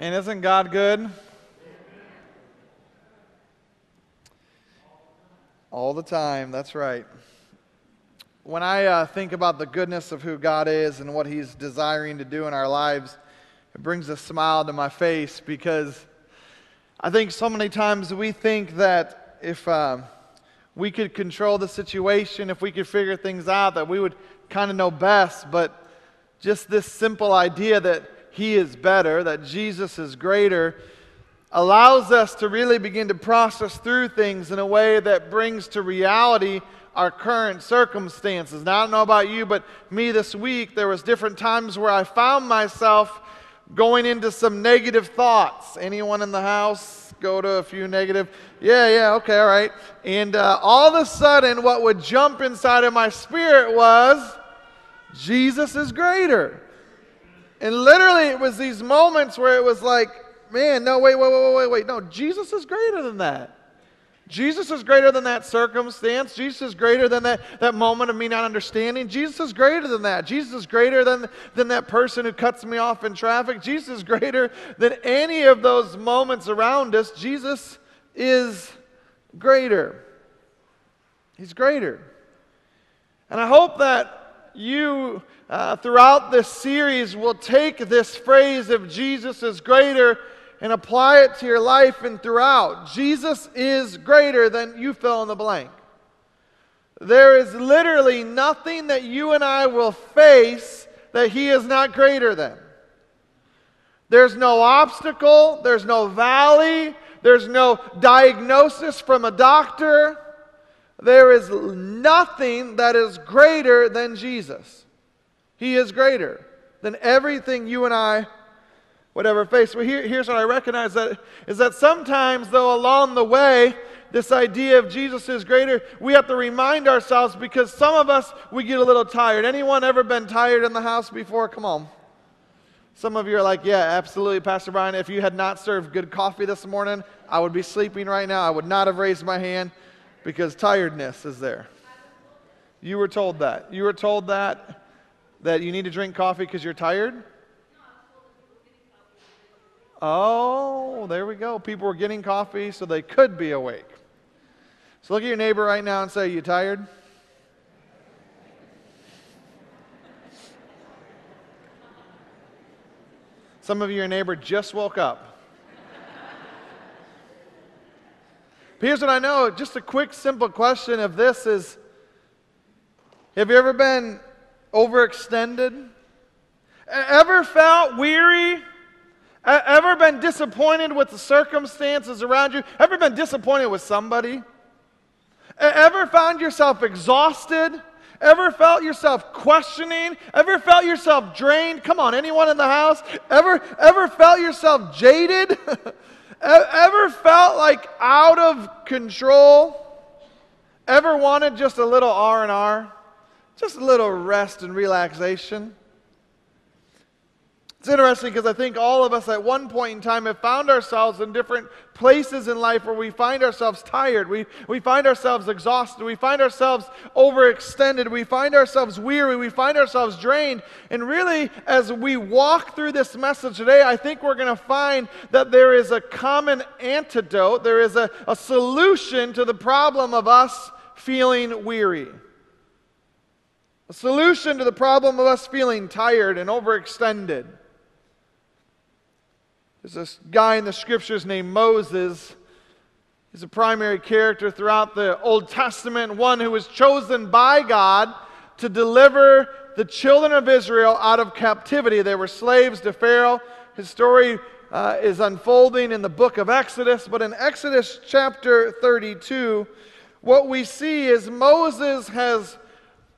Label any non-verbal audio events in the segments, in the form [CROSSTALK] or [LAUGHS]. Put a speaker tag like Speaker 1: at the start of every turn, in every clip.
Speaker 1: Man, isn't God good? All the time, that's right. When I uh, think about the goodness of who God is and what He's desiring to do in our lives, it brings a smile to my face because I think so many times we think that if uh, we could control the situation, if we could figure things out, that we would kind of know best. But just this simple idea that He is better, that Jesus is greater, allows us to really begin to process through things in a way that brings to reality our current circumstances. Now, I don't know about you, but me this week, there was different times where I found myself going into some negative thoughts. Anyone in the house go to a few negative? Yeah, yeah, okay, all right. And uh, all of a sudden, what would jump inside of my spirit was Jesus is greater. And literally, it was these moments where it was like, man, no, wait, wait, wait, wait, wait. No, Jesus is greater than that. Jesus is greater than that circumstance. Jesus is greater than that, that moment of me not understanding. Jesus is greater than that. Jesus is greater than, than that person who cuts me off in traffic. Jesus is greater than any of those moments around us. Jesus is greater. He's greater. And I hope that you, uh, throughout this series, will take this phrase of Jesus is greater and apply it to your life and throughout. Jesus is greater than you fill in the blank. There is literally nothing that you and I will face that He is not greater than. There's no obstacle, there's no valley, there's no diagnosis from a doctor. There is nothing that is greater than Jesus. He is greater than everything you and I whatever face. Well, here, here's what I recognize that is that sometimes, though, along the way, this idea of Jesus is greater, we have to remind ourselves because some of us we get a little tired. Anyone ever been tired in the house before? Come on. Some of you are like, yeah, absolutely, Pastor Brian. If you had not served good coffee this morning, I would be sleeping right now. I would not have raised my hand because tiredness is there. You were told that. You were told that that you need to drink coffee because you're tired. Oh, there we go. People were getting coffee so they could be awake. So look at your neighbor right now and say, You tired? Some of your neighbor just woke up. Here's what I know just a quick, simple question of this is Have you ever been overextended? Ever felt weary? Ever been disappointed with the circumstances around you? Ever been disappointed with somebody? Ever found yourself exhausted? Ever felt yourself questioning? Ever felt yourself drained? Come on, anyone in the house? Ever ever felt yourself jaded? [LAUGHS] ever felt like out of control? Ever wanted just a little R&R? Just a little rest and relaxation? It's interesting because I think all of us at one point in time have found ourselves in different places in life where we find ourselves tired, we, we find ourselves exhausted, we find ourselves overextended, we find ourselves weary, we find ourselves drained. And really, as we walk through this message today, I think we're going to find that there is a common antidote, there is a, a solution to the problem of us feeling weary. A solution to the problem of us feeling tired and overextended. There's this guy in the scriptures named Moses. He's a primary character throughout the Old Testament, one who was chosen by God to deliver the children of Israel out of captivity. They were slaves to Pharaoh. His story uh, is unfolding in the book of Exodus, but in Exodus chapter 32, what we see is Moses has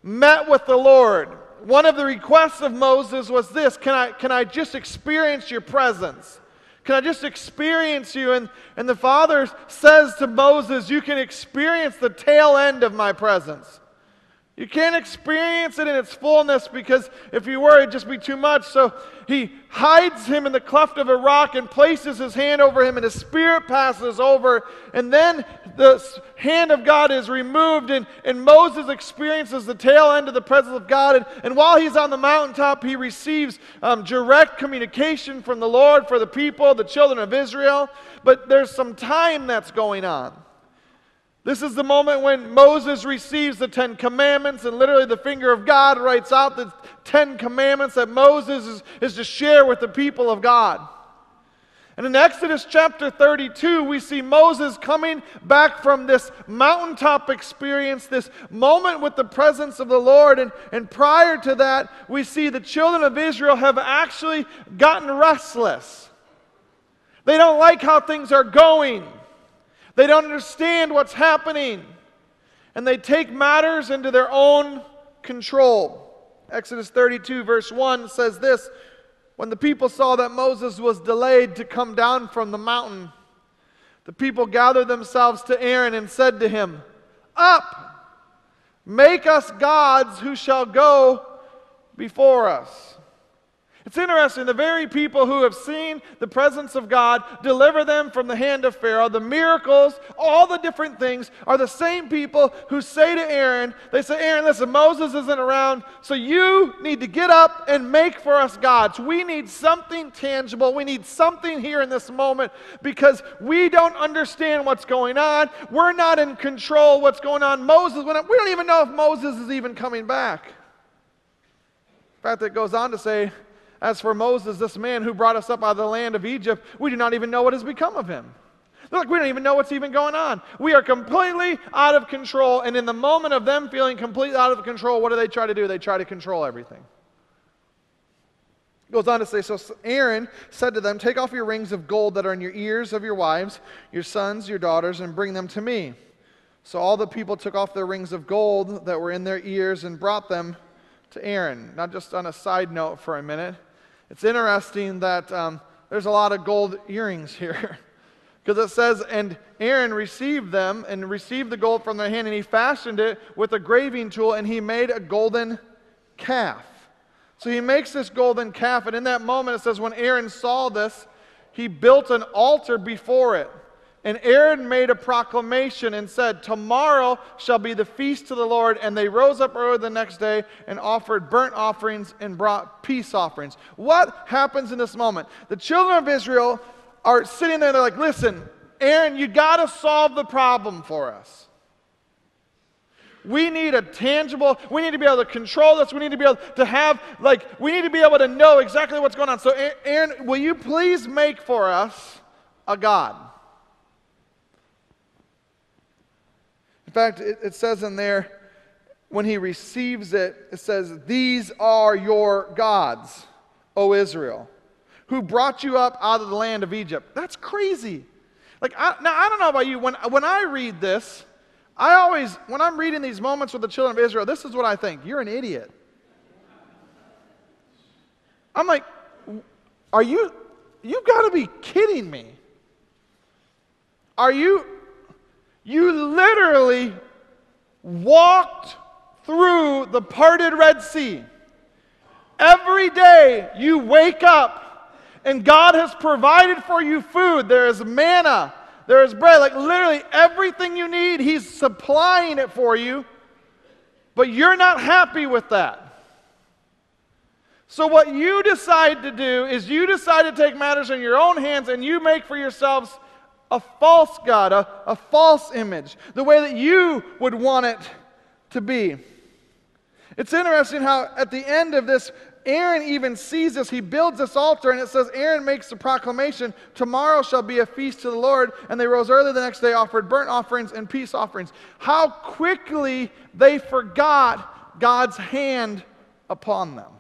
Speaker 1: met with the Lord. One of the requests of Moses was this Can I, can I just experience your presence? Can I just experience you? And, and the Father says to Moses, You can experience the tail end of my presence. You can't experience it in its fullness because if you were, it'd just be too much. So he hides him in the cleft of a rock and places his hand over him, and his spirit passes over. And then the hand of God is removed, and, and Moses experiences the tail end of the presence of God. And, and while he's on the mountaintop, he receives um, direct communication from the Lord for the people, the children of Israel. But there's some time that's going on. This is the moment when Moses receives the Ten Commandments, and literally the finger of God writes out the Ten Commandments that Moses is, is to share with the people of God. And in Exodus chapter 32, we see Moses coming back from this mountaintop experience, this moment with the presence of the Lord. And, and prior to that, we see the children of Israel have actually gotten restless. They don't like how things are going. They don't understand what's happening. And they take matters into their own control. Exodus 32, verse 1 says this When the people saw that Moses was delayed to come down from the mountain, the people gathered themselves to Aaron and said to him, Up, make us gods who shall go before us. It's interesting, the very people who have seen the presence of God deliver them from the hand of Pharaoh, the miracles, all the different things, are the same people who say to Aaron, they say, Aaron, listen, Moses isn't around, so you need to get up and make for us gods. We need something tangible. We need something here in this moment because we don't understand what's going on. We're not in control what's going on. Moses, we don't even know if Moses is even coming back. In fact, it goes on to say, as for Moses, this man who brought us up out of the land of Egypt, we do not even know what has become of him. Look, we don't even know what's even going on. We are completely out of control. And in the moment of them feeling completely out of control, what do they try to do? They try to control everything. Goes on to say, so Aaron said to them, Take off your rings of gold that are in your ears of your wives, your sons, your daughters, and bring them to me. So all the people took off their rings of gold that were in their ears and brought them to Aaron. Now, just on a side note for a minute, it's interesting that um, there's a lot of gold earrings here. [LAUGHS] Because it says, and Aaron received them and received the gold from their hand, and he fashioned it with a graving tool, and he made a golden calf. So he makes this golden calf, and in that moment it says, when Aaron saw this, he built an altar before it. And Aaron made a proclamation and said, Tomorrow shall be the feast to the Lord. And they rose up early the next day and offered burnt offerings and brought peace offerings. What happens in this moment? The children of Israel are sitting there, they're like, Listen, Aaron, you got to solve the problem for us. We need a tangible, we need to be able to control this. We need to be able to have, like, we need to be able to know exactly what's going on. So, Aaron, will you please make for us a God? In fact, it, it says in there, when he receives it, it says, These are your gods, O Israel, who brought you up out of the land of Egypt. That's crazy. Like, I, now, I don't know about you. When, when I read this, I always, when I'm reading these moments with the children of Israel, this is what I think you're an idiot. I'm like, are you, you've got to be kidding me. Are you, you literally walked through the parted Red Sea. Every day you wake up and God has provided for you food. There is manna, there is bread, like literally everything you need, He's supplying it for you. But you're not happy with that. So, what you decide to do is you decide to take matters in your own hands and you make for yourselves a false God, a, a false image, the way that you would want it to be. It's interesting how at the end of this, Aaron even sees this. He builds this altar, and it says, Aaron makes the proclamation, Tomorrow shall be a feast to the Lord. And they rose early the next day, offered burnt offerings and peace offerings. How quickly they forgot God's hand upon them.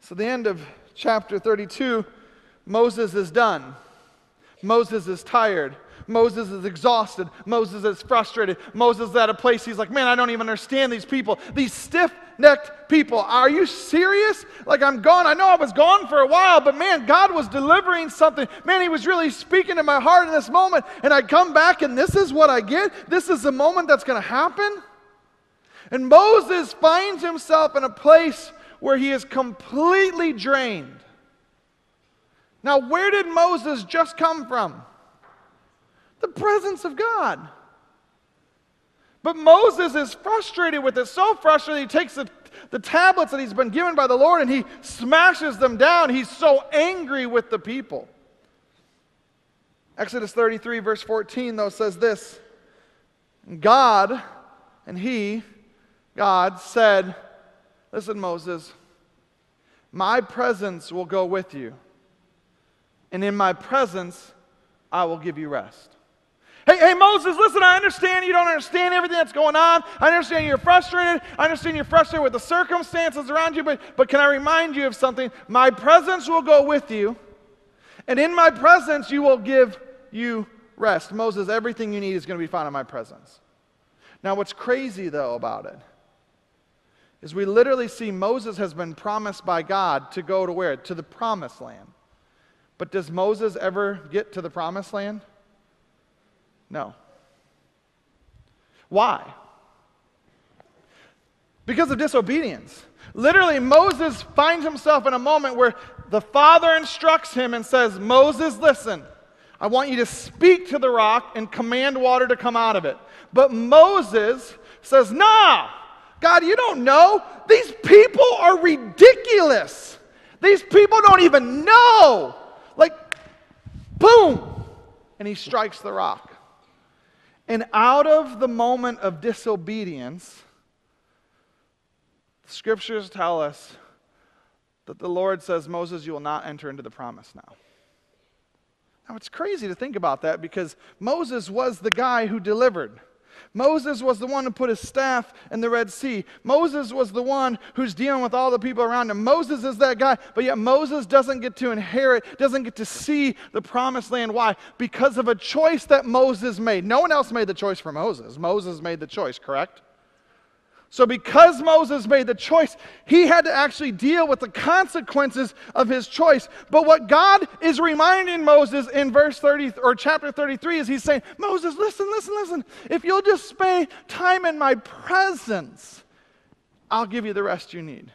Speaker 1: So, the end of chapter 32 Moses is done. Moses is tired. Moses is exhausted. Moses is frustrated. Moses is at a place he's like, man, I don't even understand these people. These stiff necked people. Are you serious? Like, I'm gone. I know I was gone for a while, but man, God was delivering something. Man, He was really speaking to my heart in this moment. And I come back, and this is what I get. This is the moment that's going to happen. And Moses finds himself in a place where he is completely drained. Now, where did Moses just come from? The presence of God. But Moses is frustrated with it, so frustrated he takes the, the tablets that he's been given by the Lord and he smashes them down. He's so angry with the people. Exodus 33, verse 14, though, says this God and he, God, said, Listen, Moses, my presence will go with you, and in my presence I will give you rest. Hey, hey, Moses, listen, I understand you don't understand everything that's going on. I understand you're frustrated. I understand you're frustrated with the circumstances around you, but, but can I remind you of something? My presence will go with you, and in my presence you will give you rest. Moses, everything you need is going to be found in my presence. Now, what's crazy, though, about it is we literally see Moses has been promised by God to go to where? To the promised land. But does Moses ever get to the promised land? No. Why? Because of disobedience. Literally, Moses finds himself in a moment where the Father instructs him and says, Moses, listen, I want you to speak to the rock and command water to come out of it. But Moses says, Nah, God, you don't know. These people are ridiculous. These people don't even know. Boom, and he strikes the rock. And out of the moment of disobedience, the scriptures tell us that the Lord says, Moses, you will not enter into the promise now. Now, it's crazy to think about that because Moses was the guy who delivered. Moses was the one who put his staff in the Red Sea. Moses was the one who's dealing with all the people around him. Moses is that guy, but yet Moses doesn't get to inherit, doesn't get to see the promised land. Why? Because of a choice that Moses made. No one else made the choice for Moses. Moses made the choice, correct? So, because Moses made the choice, he had to actually deal with the consequences of his choice. But what God is reminding Moses in verse 30 or chapter 33 is he's saying, Moses, listen, listen, listen. If you'll just spend time in my presence, I'll give you the rest you need.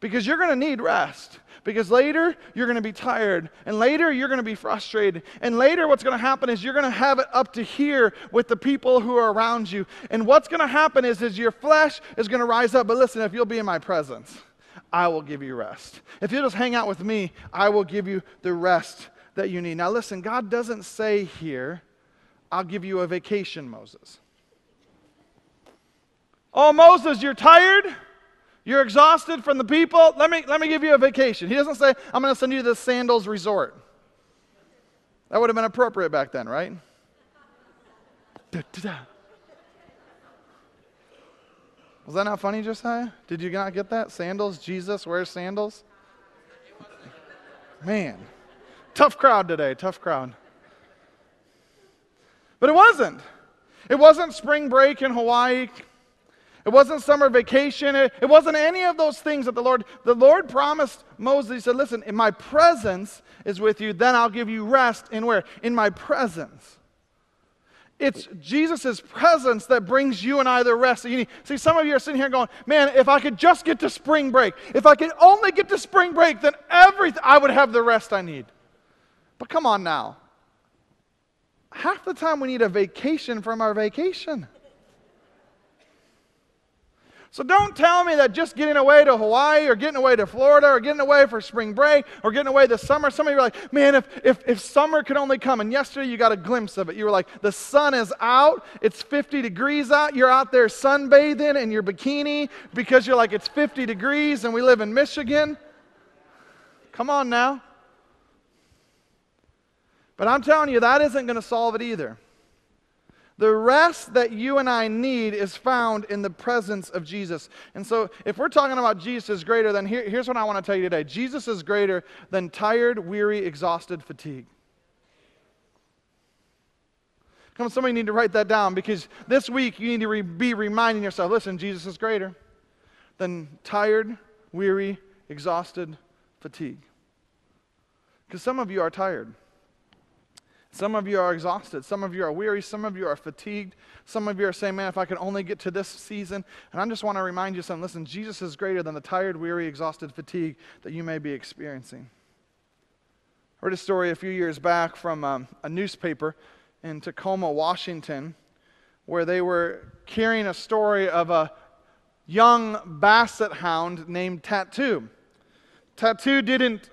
Speaker 1: Because you're going to need rest. Because later, you're going to be tired. And later, you're going to be frustrated. And later, what's going to happen is you're going to have it up to here with the people who are around you. And what's going to happen is, is your flesh is going to rise up. But listen, if you'll be in my presence, I will give you rest. If you just hang out with me, I will give you the rest that you need. Now, listen, God doesn't say here, I'll give you a vacation, Moses. Oh, Moses, you're tired? You're exhausted from the people. Let me, let me give you a vacation. He doesn't say, I'm going to send you to the Sandals Resort. That would have been appropriate back then, right? Da, da, da. Was that not funny, Josiah? Did you not get that? Sandals? Jesus wears sandals? Man, tough crowd today, tough crowd. But it wasn't. It wasn't spring break in Hawaii. It wasn't summer vacation. It, it wasn't any of those things that the Lord, the Lord promised Moses. He said, listen, if my presence is with you, then I'll give you rest in where? In my presence. It's Jesus' presence that brings you and I the rest that you need. See, some of you are sitting here going, man, if I could just get to spring break, if I could only get to spring break, then everything, I would have the rest I need. But come on now. Half the time we need a vacation from our vacation. So don't tell me that just getting away to Hawaii or getting away to Florida or getting away for spring break or getting away this summer. Some of you are like, man, if, if, if summer could only come. And yesterday you got a glimpse of it. You were like, the sun is out, it's 50 degrees out, you're out there sunbathing in your bikini because you're like, it's 50 degrees and we live in Michigan. Come on now. But I'm telling you, that isn't going to solve it either. The rest that you and I need is found in the presence of Jesus. And so, if we're talking about Jesus is greater, then here, here's what I want to tell you today Jesus is greater than tired, weary, exhausted, fatigue. Come on, somebody need to write that down because this week you need to re- be reminding yourself listen, Jesus is greater than tired, weary, exhausted, fatigue. Because some of you are tired. Some of you are exhausted. Some of you are weary. Some of you are fatigued. Some of you are saying, man, if I could only get to this season. And I just want to remind you something. Listen, Jesus is greater than the tired, weary, exhausted fatigue that you may be experiencing. I heard a story a few years back from um, a newspaper in Tacoma, Washington, where they were carrying a story of a young basset hound named Tattoo. Tattoo didn't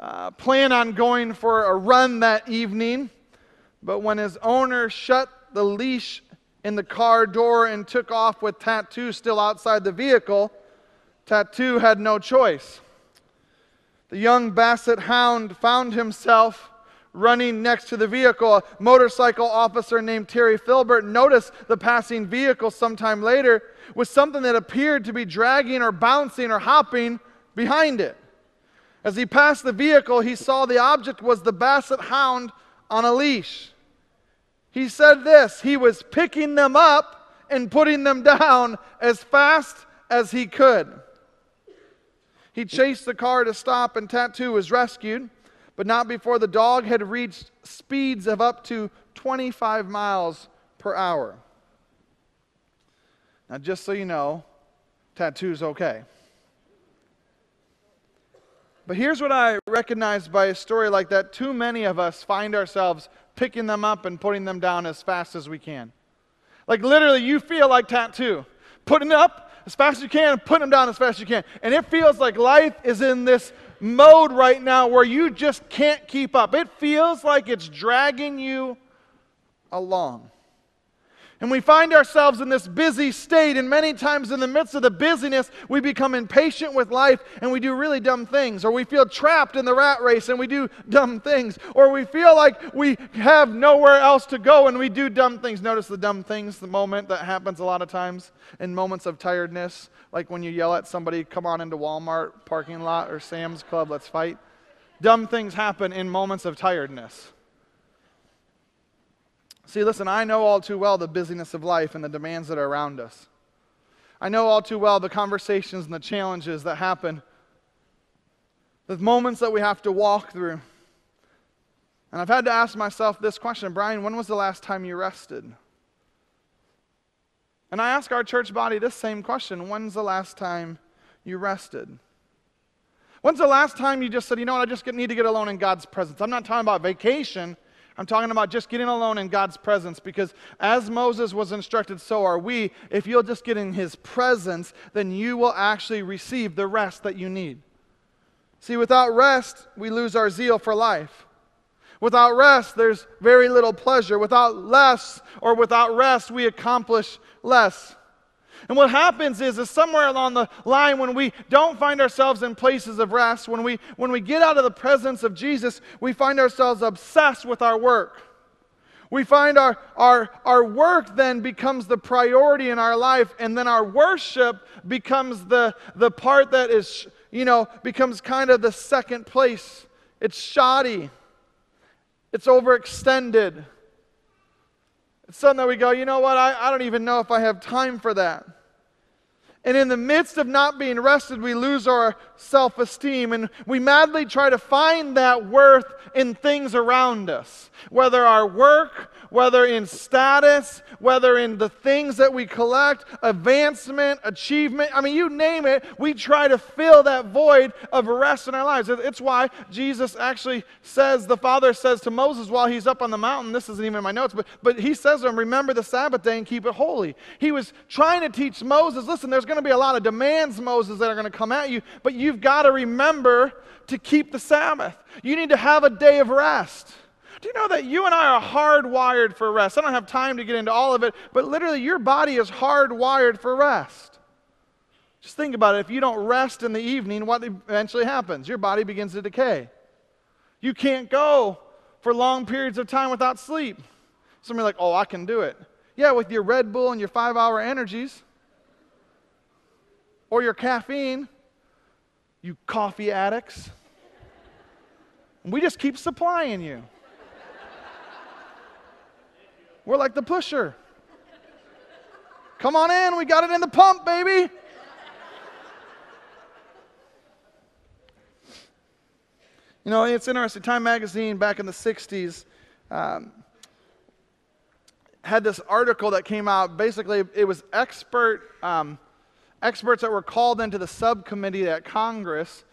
Speaker 1: uh, plan on going for a run that evening, but when his owner shut the leash in the car door and took off with Tattoo still outside the vehicle, Tattoo had no choice. The young basset hound found himself running next to the vehicle. A motorcycle officer named Terry Filbert noticed the passing vehicle sometime later with something that appeared to be dragging or bouncing or hopping behind it. As he passed the vehicle, he saw the object was the basset hound on a leash. He said this he was picking them up and putting them down as fast as he could. He chased the car to stop, and Tattoo was rescued, but not before the dog had reached speeds of up to 25 miles per hour. Now, just so you know, Tattoo's okay. But here's what I recognize by a story like that too many of us find ourselves picking them up and putting them down as fast as we can. Like literally, you feel like tattoo. Putting up as fast as you can, putting them down as fast as you can. And it feels like life is in this mode right now where you just can't keep up. It feels like it's dragging you along. And we find ourselves in this busy state, and many times in the midst of the busyness, we become impatient with life and we do really dumb things. Or we feel trapped in the rat race and we do dumb things. Or we feel like we have nowhere else to go and we do dumb things. Notice the dumb things, the moment that happens a lot of times in moments of tiredness, like when you yell at somebody, come on into Walmart parking lot or Sam's Club, let's fight. Dumb things happen in moments of tiredness. See, listen, I know all too well the busyness of life and the demands that are around us. I know all too well the conversations and the challenges that happen, the moments that we have to walk through. And I've had to ask myself this question Brian, when was the last time you rested? And I ask our church body this same question When's the last time you rested? When's the last time you just said, you know what, I just need to get alone in God's presence? I'm not talking about vacation. I'm talking about just getting alone in God's presence because as Moses was instructed, so are we. If you'll just get in his presence, then you will actually receive the rest that you need. See, without rest, we lose our zeal for life. Without rest, there's very little pleasure. Without less or without rest, we accomplish less. And what happens is, is somewhere along the line when we don't find ourselves in places of rest, when we, when we get out of the presence of Jesus, we find ourselves obsessed with our work. We find our, our, our work then becomes the priority in our life, and then our worship becomes the, the part that is, you know, becomes kind of the second place. It's shoddy, it's overextended. It's something that we go, you know what, I, I don't even know if I have time for that. And in the midst of not being rested, we lose our self esteem and we madly try to find that worth in things around us, whether our work, whether in status, whether in the things that we collect, advancement, achievement. I mean, you name it, we try to fill that void of rest in our lives. It's why Jesus actually says, the Father says to Moses while he's up on the mountain, this isn't even in my notes, but, but he says to him, Remember the Sabbath day and keep it holy. He was trying to teach Moses, listen, there's going to be a lot of demands, Moses, that are going to come at you, but you've got to remember to keep the Sabbath. You need to have a day of rest. Do you know that you and I are hardwired for rest? I don't have time to get into all of it, but literally, your body is hardwired for rest. Just think about it. If you don't rest in the evening, what eventually happens? Your body begins to decay. You can't go for long periods of time without sleep. Somebody like, oh, I can do it. Yeah, with your Red Bull and your five hour energies or your caffeine, you coffee addicts. We just keep supplying you. We're like the pusher. Come on in, we got it in the pump, baby. You know, it's interesting. Time magazine back in the 60s um, had this article that came out. Basically, it was expert, um, experts that were called into the subcommittee at Congress.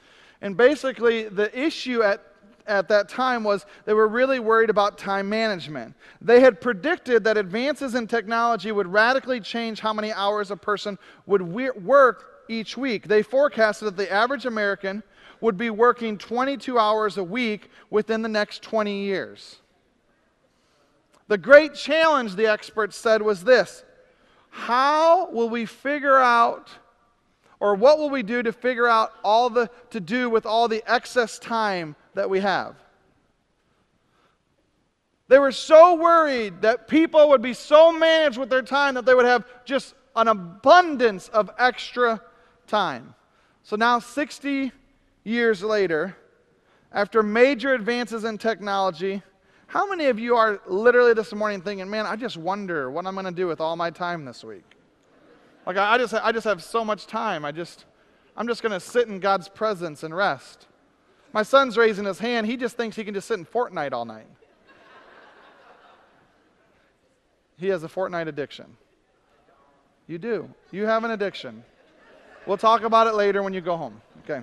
Speaker 1: And basically, the issue at at that time was they were really worried about time management. They had predicted that advances in technology would radically change how many hours a person would we- work each week. They forecasted that the average American would be working 22 hours a week within the next 20 years. The great challenge, the experts said, was this How will we figure out, or what will we do to figure out all the, to do with all the excess time that we have? They were so worried that people would be so managed with their time that they would have just an abundance of extra time. So now, 60 years later, after major advances in technology, how many of you are literally this morning thinking, man, I just wonder what I'm going to do with all my time this week? Like, I just, I just have so much time. I just, I'm just going to sit in God's presence and rest. My son's raising his hand. He just thinks he can just sit in Fortnite all night. He has a Fortnite addiction. You do. You have an addiction. We'll talk about it later when you go home. Okay.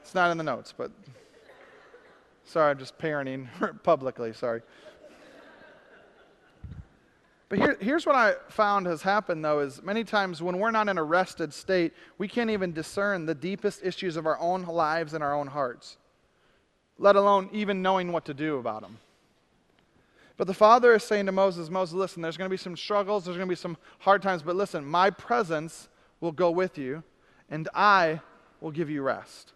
Speaker 1: It's not in the notes, but sorry, I'm just parenting [LAUGHS] publicly. Sorry. But here, here's what I found has happened, though, is many times when we're not in a rested state, we can't even discern the deepest issues of our own lives and our own hearts, let alone even knowing what to do about them. But the Father is saying to Moses, Moses, listen, there's going to be some struggles, there's going to be some hard times, but listen, my presence will go with you, and I will give you rest.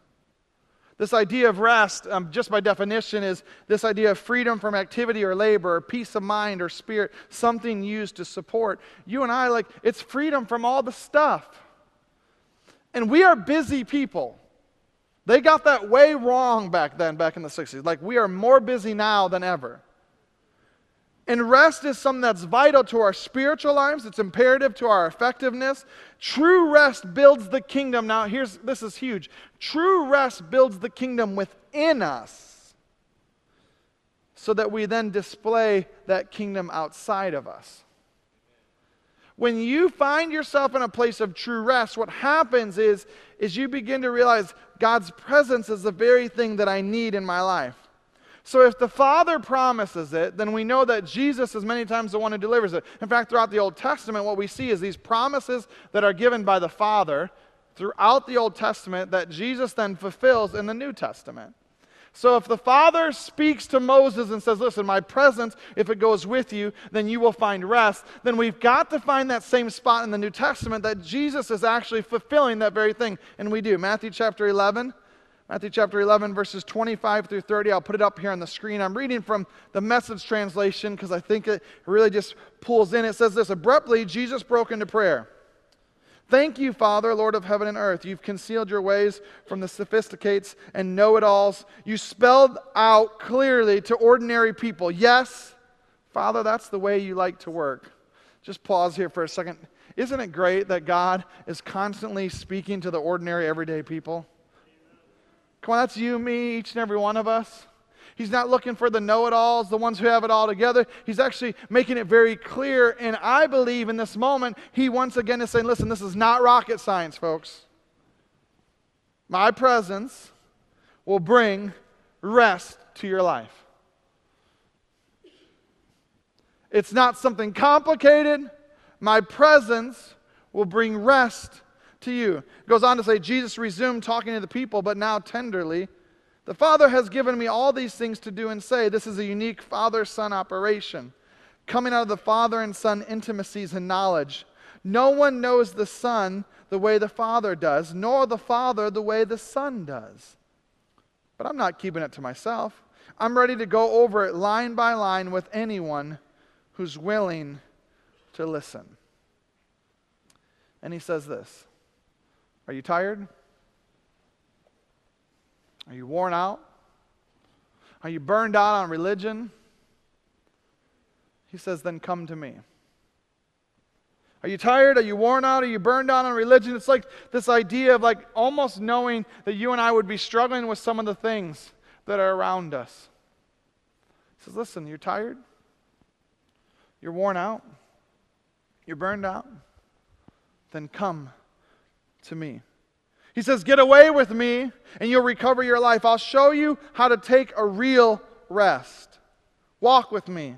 Speaker 1: This idea of rest, um, just by definition, is this idea of freedom from activity or labor, or peace of mind or spirit, something used to support. You and I, like, it's freedom from all the stuff. And we are busy people. They got that way wrong back then, back in the 60s. Like, we are more busy now than ever. And rest is something that's vital to our spiritual lives. It's imperative to our effectiveness. True rest builds the kingdom. Now, here's this is huge. True rest builds the kingdom within us so that we then display that kingdom outside of us. When you find yourself in a place of true rest, what happens is, is you begin to realize God's presence is the very thing that I need in my life. So if the Father promises it, then we know that Jesus is many times the one who delivers it. In fact, throughout the Old Testament, what we see is these promises that are given by the Father throughout the Old Testament that Jesus then fulfills in the New Testament. So if the Father speaks to Moses and says, Listen, my presence, if it goes with you, then you will find rest, then we've got to find that same spot in the New Testament that Jesus is actually fulfilling that very thing. And we do. Matthew chapter 11. Matthew chapter 11, verses 25 through 30. I'll put it up here on the screen. I'm reading from the message translation because I think it really just pulls in. It says this Abruptly, Jesus broke into prayer. Thank you, Father, Lord of heaven and earth. You've concealed your ways from the sophisticates and know it alls. You spelled out clearly to ordinary people. Yes, Father, that's the way you like to work. Just pause here for a second. Isn't it great that God is constantly speaking to the ordinary, everyday people? Come on, that's you, me, each and every one of us. He's not looking for the know it alls, the ones who have it all together. He's actually making it very clear. And I believe in this moment, he once again is saying, listen, this is not rocket science, folks. My presence will bring rest to your life. It's not something complicated. My presence will bring rest to you. It goes on to say, Jesus resumed talking to the people, but now tenderly. The Father has given me all these things to do and say. This is a unique Father Son operation, coming out of the Father and Son intimacies and knowledge. No one knows the Son the way the Father does, nor the Father the way the Son does. But I'm not keeping it to myself. I'm ready to go over it line by line with anyone who's willing to listen. And he says this are you tired? Are you worn out? Are you burned out on religion? He says, Then come to me. Are you tired? Are you worn out? Are you burned out on religion? It's like this idea of like almost knowing that you and I would be struggling with some of the things that are around us. He says, Listen, you're tired? You're worn out? You're burned out? Then come to me. He says, Get away with me and you'll recover your life. I'll show you how to take a real rest. Walk with me,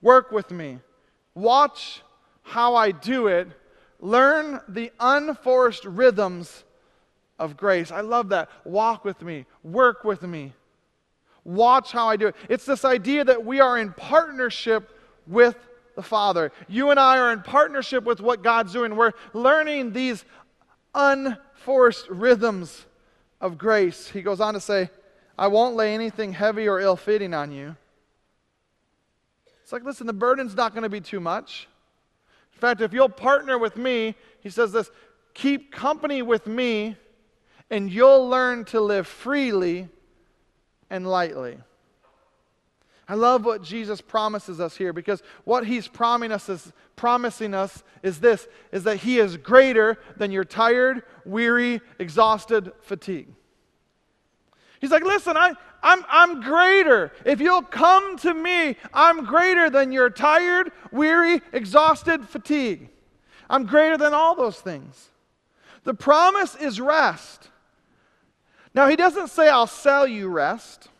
Speaker 1: work with me, watch how I do it, learn the unforced rhythms of grace. I love that. Walk with me, work with me, watch how I do it. It's this idea that we are in partnership with the Father. You and I are in partnership with what God's doing. We're learning these unforced rhythms of grace. He goes on to say, I won't lay anything heavy or ill fitting on you. It's like, listen, the burden's not going to be too much. In fact, if you'll partner with me, he says this keep company with me, and you'll learn to live freely and lightly. I love what Jesus promises us here because what he's promising us is promising us is this is that he is greater than your tired, weary, exhausted fatigue. He's like, listen, I, I'm, I'm greater. If you'll come to me, I'm greater than your tired, weary, exhausted fatigue. I'm greater than all those things. The promise is rest. Now, he doesn't say, I'll sell you rest.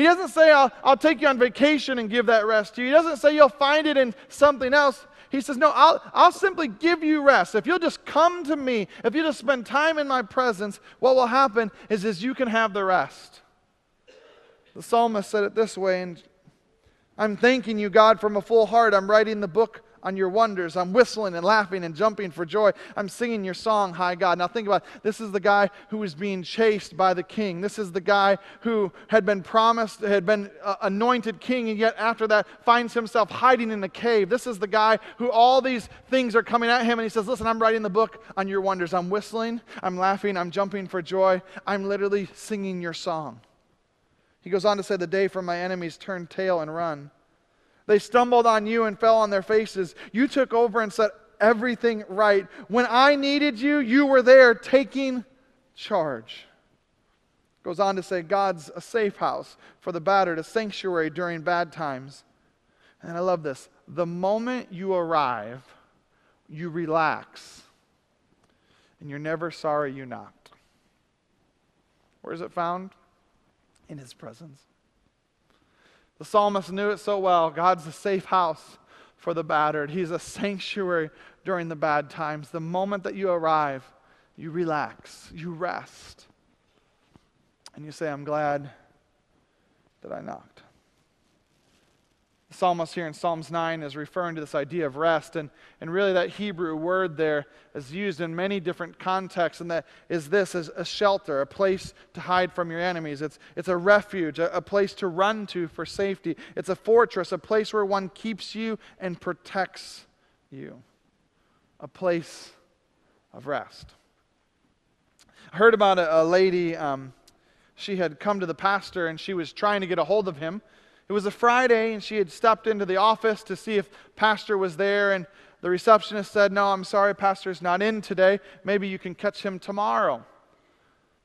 Speaker 1: He doesn't say, I'll, I'll take you on vacation and give that rest to you. He doesn't say, you'll find it in something else. He says, No, I'll, I'll simply give you rest. If you'll just come to me, if you just spend time in my presence, what will happen is, is you can have the rest. The psalmist said it this way, and I'm thanking you, God, from a full heart. I'm writing the book on your wonders. I'm whistling and laughing and jumping for joy. I'm singing your song, High God. Now think about it. this is the guy who was being chased by the king. This is the guy who had been promised, had been uh, anointed king, and yet after that finds himself hiding in a cave. This is the guy who all these things are coming at him, and he says, Listen, I'm writing the book on your wonders. I'm whistling, I'm laughing, I'm jumping for joy. I'm literally singing your song. He goes on to say, The day for my enemies turned tail and run. They stumbled on you and fell on their faces. You took over and set everything right. When I needed you, you were there taking charge. Goes on to say, God's a safe house for the battered, a sanctuary during bad times. And I love this. The moment you arrive, you relax, and you're never sorry you knocked. Where is it found? In His presence. The psalmist knew it so well. God's a safe house for the battered, He's a sanctuary during the bad times. The moment that you arrive, you relax, you rest, and you say, I'm glad that I knocked. The psalmist here in Psalms 9 is referring to this idea of rest, and, and really that Hebrew word there is used in many different contexts, and that is this as a shelter, a place to hide from your enemies. It's, it's a refuge, a, a place to run to for safety. It's a fortress, a place where one keeps you and protects you, a place of rest. I heard about a, a lady, um, she had come to the pastor and she was trying to get a hold of him it was a Friday, and she had stepped into the office to see if Pastor was there, and the receptionist said, No, I'm sorry, Pastor's not in today. Maybe you can catch him tomorrow.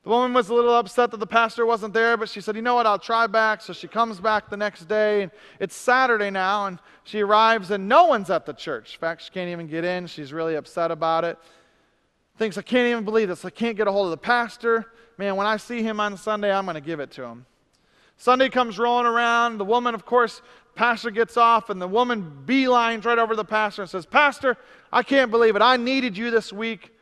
Speaker 1: The woman was a little upset that the pastor wasn't there, but she said, You know what? I'll try back. So she comes back the next day, and it's Saturday now, and she arrives, and no one's at the church. In fact, she can't even get in. She's really upset about it. Thinks, I can't even believe this. I can't get a hold of the pastor. Man, when I see him on Sunday, I'm going to give it to him. Sunday comes rolling around. The woman, of course, pastor gets off, and the woman beelines right over the pastor and says, Pastor, I can't believe it. I needed you this week.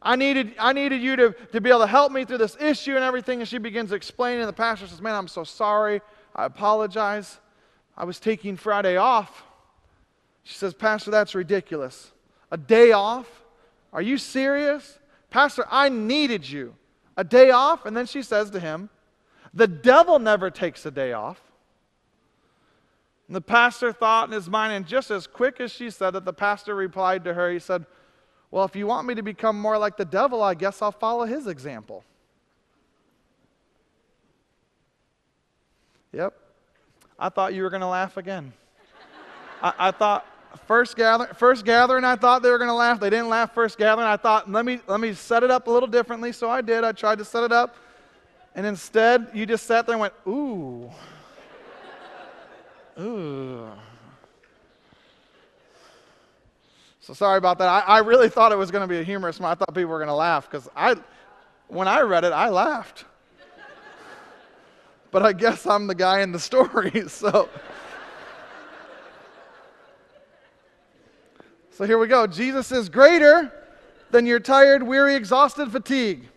Speaker 1: I needed, I needed you to, to be able to help me through this issue and everything. And she begins explaining, and the pastor says, Man, I'm so sorry. I apologize. I was taking Friday off. She says, Pastor, that's ridiculous. A day off? Are you serious? Pastor, I needed you. A day off? And then she says to him, the devil never takes a day off. And the pastor thought in his mind, and just as quick as she said that, the pastor replied to her, he said, Well, if you want me to become more like the devil, I guess I'll follow his example. Yep. I thought you were going to laugh again. I, I thought, first gathering, first gathering, I thought they were going to laugh. They didn't laugh first gathering. I thought, let me, let me set it up a little differently. So I did. I tried to set it up. And instead, you just sat there and went, ooh. ooh. So sorry about that. I, I really thought it was going to be a humorous one. I thought people were going to laugh because I, when I read it, I laughed. but I guess I'm the guy in the story, [LAUGHS] so. So here we go. Jesus is greater than your tired, weary, exhausted fatigue.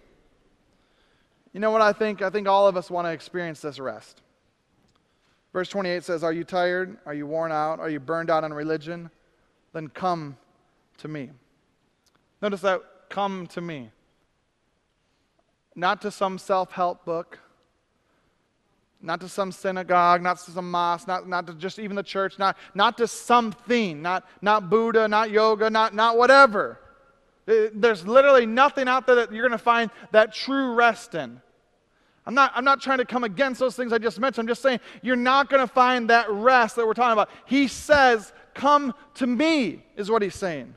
Speaker 1: You know what I think? I think all of us want to experience this rest. Verse 28 says, Are you tired? Are you worn out? Are you burned out on religion? Then come to me. Notice that come to me. Not to some self help book, not to some synagogue, not to some mosque, not, not to just even the church, not, not to something, not, not Buddha, not yoga, not, not whatever. There's literally nothing out there that you're going to find that true rest in. I'm not, I'm not trying to come against those things I just mentioned. I'm just saying you're not going to find that rest that we're talking about. He says, Come to me, is what he's saying.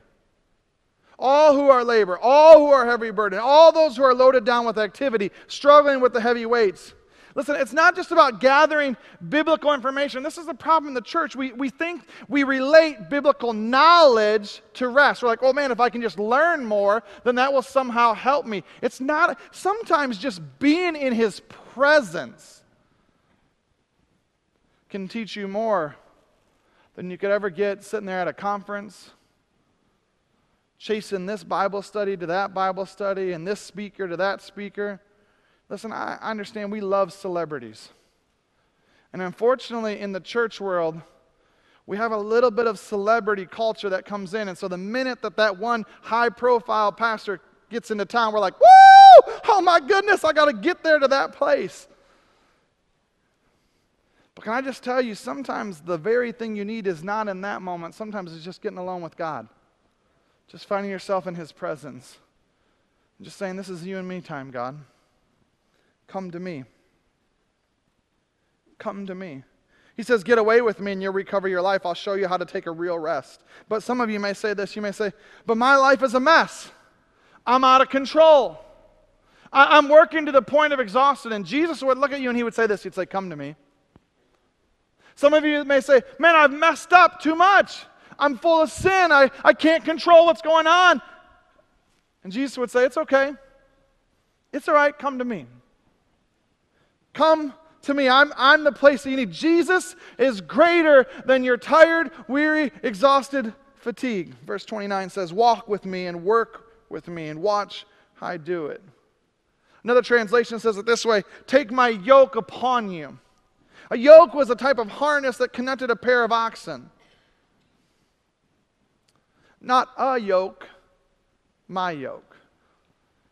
Speaker 1: All who are labor, all who are heavy burden, all those who are loaded down with activity, struggling with the heavy weights. Listen, it's not just about gathering biblical information. This is the problem in the church. We, we think we relate biblical knowledge to rest. We're like, oh man, if I can just learn more, then that will somehow help me. It's not, sometimes just being in his presence can teach you more than you could ever get sitting there at a conference, chasing this Bible study to that Bible study and this speaker to that speaker. Listen, I understand we love celebrities. And unfortunately, in the church world, we have a little bit of celebrity culture that comes in. And so the minute that that one high profile pastor gets into town, we're like, woo! Oh my goodness, I got to get there to that place. But can I just tell you, sometimes the very thing you need is not in that moment. Sometimes it's just getting alone with God, just finding yourself in His presence. just saying, This is you and me time, God. Come to me. Come to me. He says, Get away with me and you'll recover your life. I'll show you how to take a real rest. But some of you may say this. You may say, But my life is a mess. I'm out of control. I- am working to the point of exhaustion. And Jesus would look at you and he would say this He'd say, Come to me. Some of you may say, Man, I've messed up too much. I'm full of sin. I, I can't control what's going on. And Jesus would say, It's okay. It's all right. Come to me. Come to me. I'm, I'm the place that you need. Jesus is greater than your tired, weary, exhausted fatigue. Verse 29 says, Walk with me and work with me and watch I do it. Another translation says it this way Take my yoke upon you. A yoke was a type of harness that connected a pair of oxen. Not a yoke, my yoke.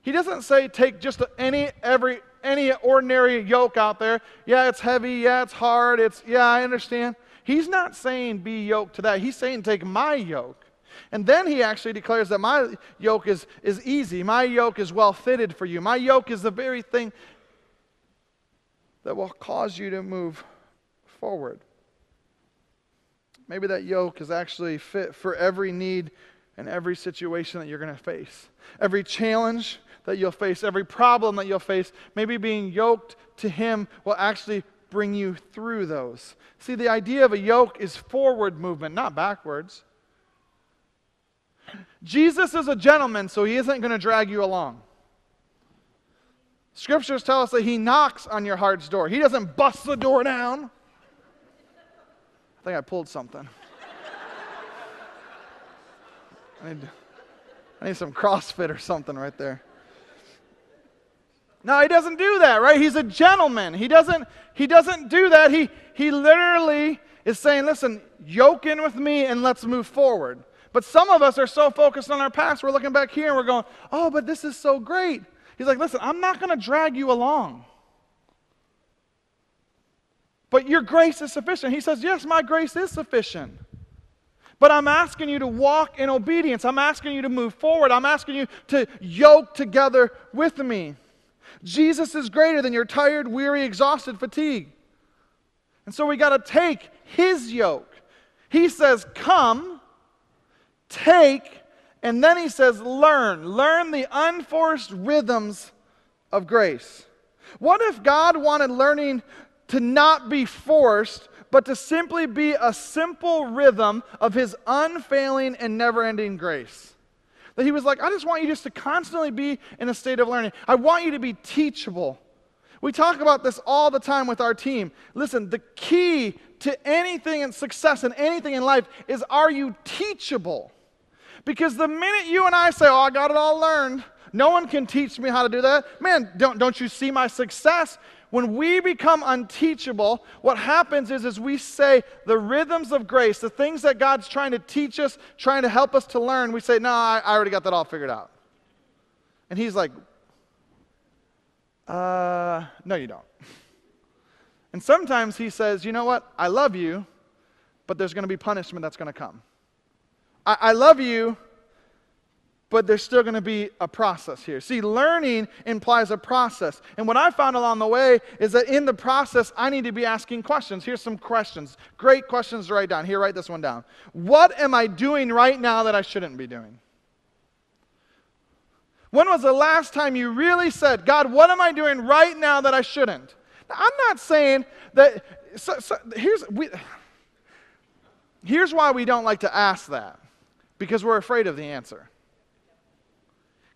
Speaker 1: He doesn't say take just any every any ordinary yoke out there. Yeah, it's heavy. Yeah, it's hard. It's, yeah, I understand. He's not saying be yoked to that. He's saying take my yoke. And then he actually declares that my yoke is, is easy. My yoke is well fitted for you. My yoke is the very thing that will cause you to move forward. Maybe that yoke is actually fit for every need and every situation that you're going to face. Every challenge that you'll face, every problem that you'll face, maybe being yoked to Him will actually bring you through those. See, the idea of a yoke is forward movement, not backwards. Jesus is a gentleman, so He isn't going to drag you along. Scriptures tell us that He knocks on your heart's door, He doesn't bust the door down. I think I pulled something. [LAUGHS] I need, I need some CrossFit or something right there. No, he doesn't do that, right? He's a gentleman. He doesn't, he doesn't do that. He, he literally is saying, listen, yoke in with me and let's move forward. But some of us are so focused on our past, we're looking back here and we're going, oh, but this is so great. He's like, listen, I'm not going to drag you along. But your grace is sufficient. He says, yes, my grace is sufficient. But I'm asking you to walk in obedience. I'm asking you to move forward. I'm asking you to yoke together with me. Jesus is greater than your tired, weary, exhausted fatigue. And so we got to take his yoke. He says, Come, take, and then he says, Learn. Learn the unforced rhythms of grace. What if God wanted learning to not be forced, but to simply be a simple rhythm of his unfailing and never ending grace? That he was like, I just want you just to constantly be in a state of learning. I want you to be teachable. We talk about this all the time with our team. Listen, the key to anything and success and anything in life is are you teachable? Because the minute you and I say, Oh, I got it all learned, no one can teach me how to do that. Man, don't, don't you see my success? When we become unteachable, what happens is, is we say the rhythms of grace, the things that God's trying to teach us, trying to help us to learn, we say, No, I, I already got that all figured out. And He's like, uh, no, you don't. [LAUGHS] And sometimes he says, You know what? I love you, but there's going to be punishment that's going to come. I, I love you, but there's still going to be a process here. See, learning implies a process. And what I found along the way is that in the process, I need to be asking questions. Here's some questions. Great questions to write down. Here, write this one down. What am I doing right now that I shouldn't be doing? When was the last time you really said, God, what am I doing right now that I shouldn't? Now, I'm not saying that, so, so here's, we, here's why we don't like to ask that because we're afraid of the answer.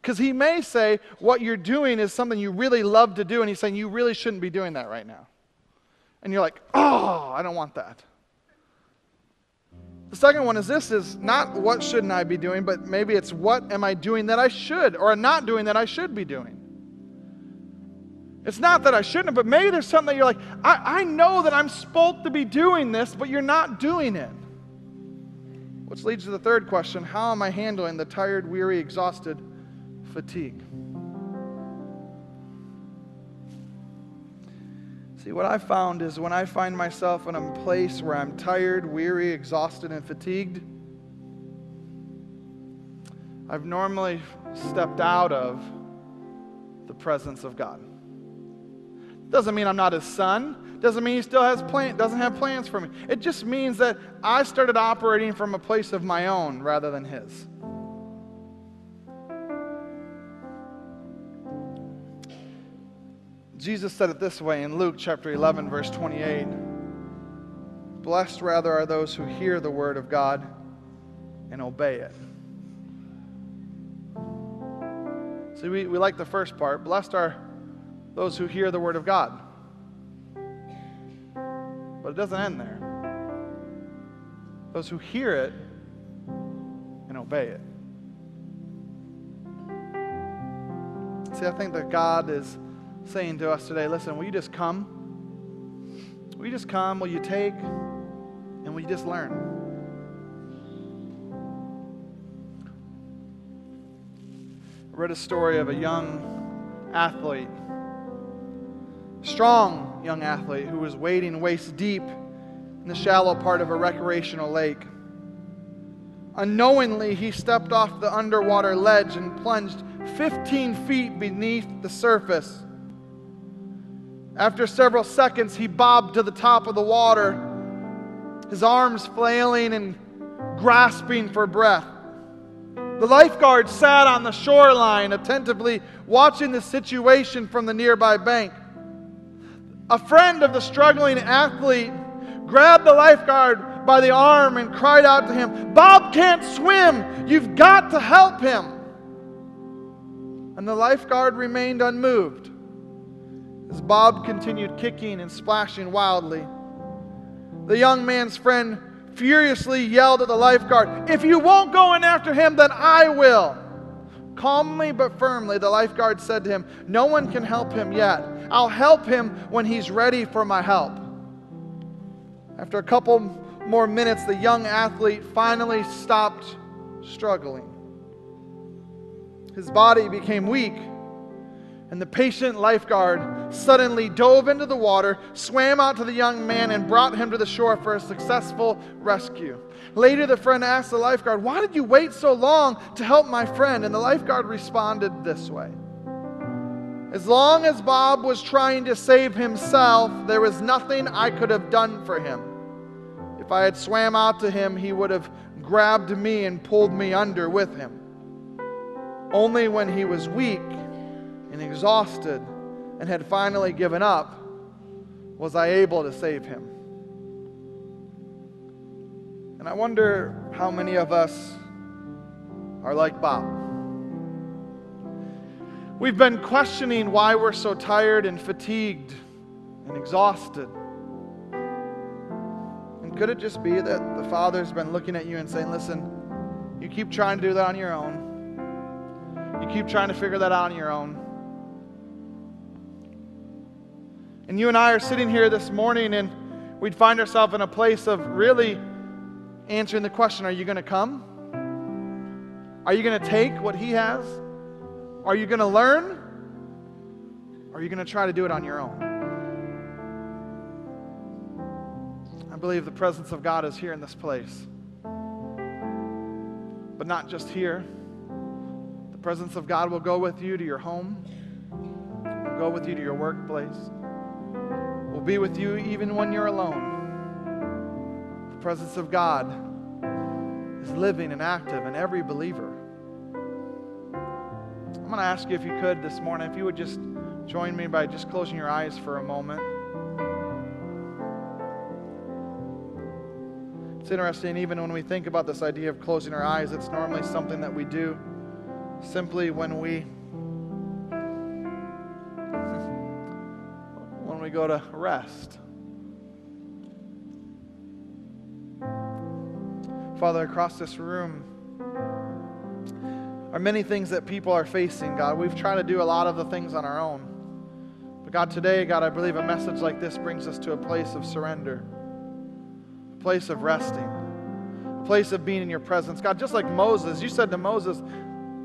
Speaker 1: Because he may say, what you're doing is something you really love to do, and he's saying, you really shouldn't be doing that right now. And you're like, oh, I don't want that. The second one is this is not what shouldn't I be doing, but maybe it's what am I doing that I should or not doing that I should be doing. It's not that I shouldn't, but maybe there's something that you're like, I, I know that I'm supposed to be doing this, but you're not doing it. Which leads to the third question How am I handling the tired, weary, exhausted fatigue? See, what I found is when I find myself in a place where I'm tired, weary, exhausted, and fatigued, I've normally stepped out of the presence of God. Doesn't mean I'm not his son. Doesn't mean he still has plan, doesn't have plans for me. It just means that I started operating from a place of my own rather than his. Jesus said it this way in Luke chapter 11, verse 28 Blessed rather are those who hear the word of God and obey it. See, we, we like the first part. Blessed are those who hear the word of God. But it doesn't end there. Those who hear it and obey it. See, I think that God is saying to us today listen, will you just come? Will you just come? Will you take? And will you just learn? I read a story of a young athlete, strong young athlete, who was wading waist deep in the shallow part of a recreational lake. Unknowingly, he stepped off the underwater ledge and plunged 15 feet beneath the surface. After several seconds, he bobbed to the top of the water, his arms flailing and grasping for breath. The lifeguard sat on the shoreline, attentively watching the situation from the nearby bank. A friend of the struggling athlete grabbed the lifeguard by the arm and cried out to him, Bob can't swim! You've got to help him! And the lifeguard remained unmoved as Bob continued kicking and splashing wildly. The young man's friend furiously yelled at the lifeguard, If you won't go in after him, then I will. Calmly but firmly, the lifeguard said to him, No one can help him yet. I'll help him when he's ready for my help. After a couple more minutes, the young athlete finally stopped struggling. His body became weak and the patient lifeguard suddenly dove into the water, swam out to the young man, and brought him to the shore for a successful rescue. Later, the friend asked the lifeguard, Why did you wait so long to help my friend? And the lifeguard responded this way As long as Bob was trying to save himself, there was nothing I could have done for him. If I had swam out to him, he would have grabbed me and pulled me under with him. Only when he was weak and exhausted and had finally given up was I able to save him. And I wonder how many of us are like Bob. We've been questioning why we're so tired and fatigued and exhausted. And could it just be that the Father's been looking at you and saying, listen, you keep trying to do that on your own, you keep trying to figure that out on your own. And you and I are sitting here this morning and we'd find ourselves in a place of really answering the question Are you going to come? Are you going to take what He has? Are you going to learn? Or are you going to try to do it on your own? I believe the presence of God is here in this place. But not just here. The presence of God will go with you to your home, go with you to your workplace, will be with you even when you're alone The presence of God is living and active in every believer. I'm going to ask you if you could this morning, if you would just join me by just closing your eyes for a moment. It's interesting, even when we think about this idea of closing our eyes, it's normally something that we do simply when we go to rest. Father, across this room are many things that people are facing, God. We've tried to do a lot of the things on our own. But God, today, God, I believe a message like this brings us to a place of surrender, a place of resting, a place of being in your presence. God, just like Moses, you said to Moses,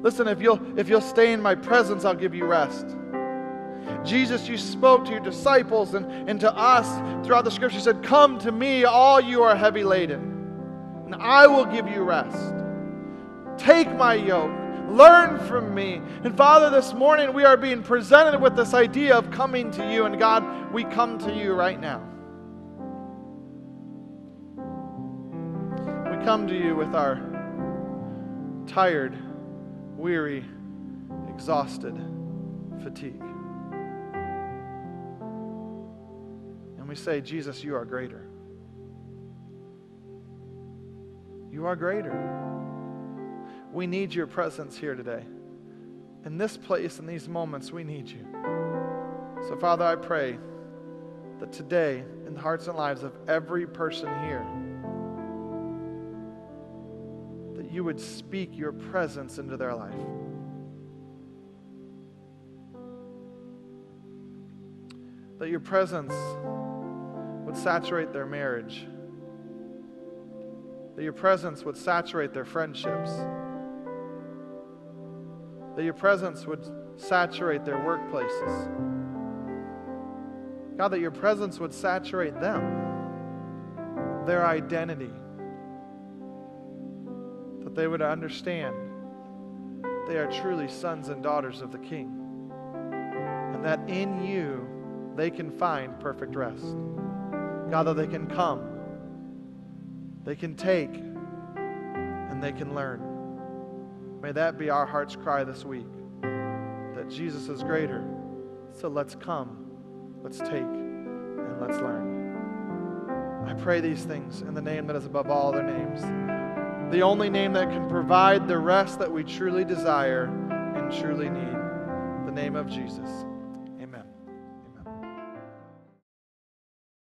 Speaker 1: Listen, if you'll, if you'll stay in my presence, I'll give you rest. Jesus, you spoke to your disciples and, and to us throughout the scripture. You said, Come to me, all you are heavy laden and I will give you rest. Take my yoke. Learn from me. And Father, this morning we are being presented with this idea of coming to you. And God, we come to you right now. We come to you with our tired, weary, exhausted fatigue. Say, Jesus, you are greater. You are greater. We need your presence here today. In this place, in these moments, we need you. So, Father, I pray that today, in the hearts and lives of every person here, that you would speak your presence into their life. That your presence would saturate their marriage. That your presence would saturate their friendships, that your presence would saturate their workplaces. God, that your presence would saturate them, their identity, that they would understand they are truly sons and daughters of the King, and that in you they can find perfect rest. God, that they can come they can take and they can learn. May that be our heart's cry this week that Jesus is greater. So let's come, let's take, and let's learn. I pray these things in the name that is above all other names, the only name that can provide the rest that we truly desire and truly need, the name of Jesus.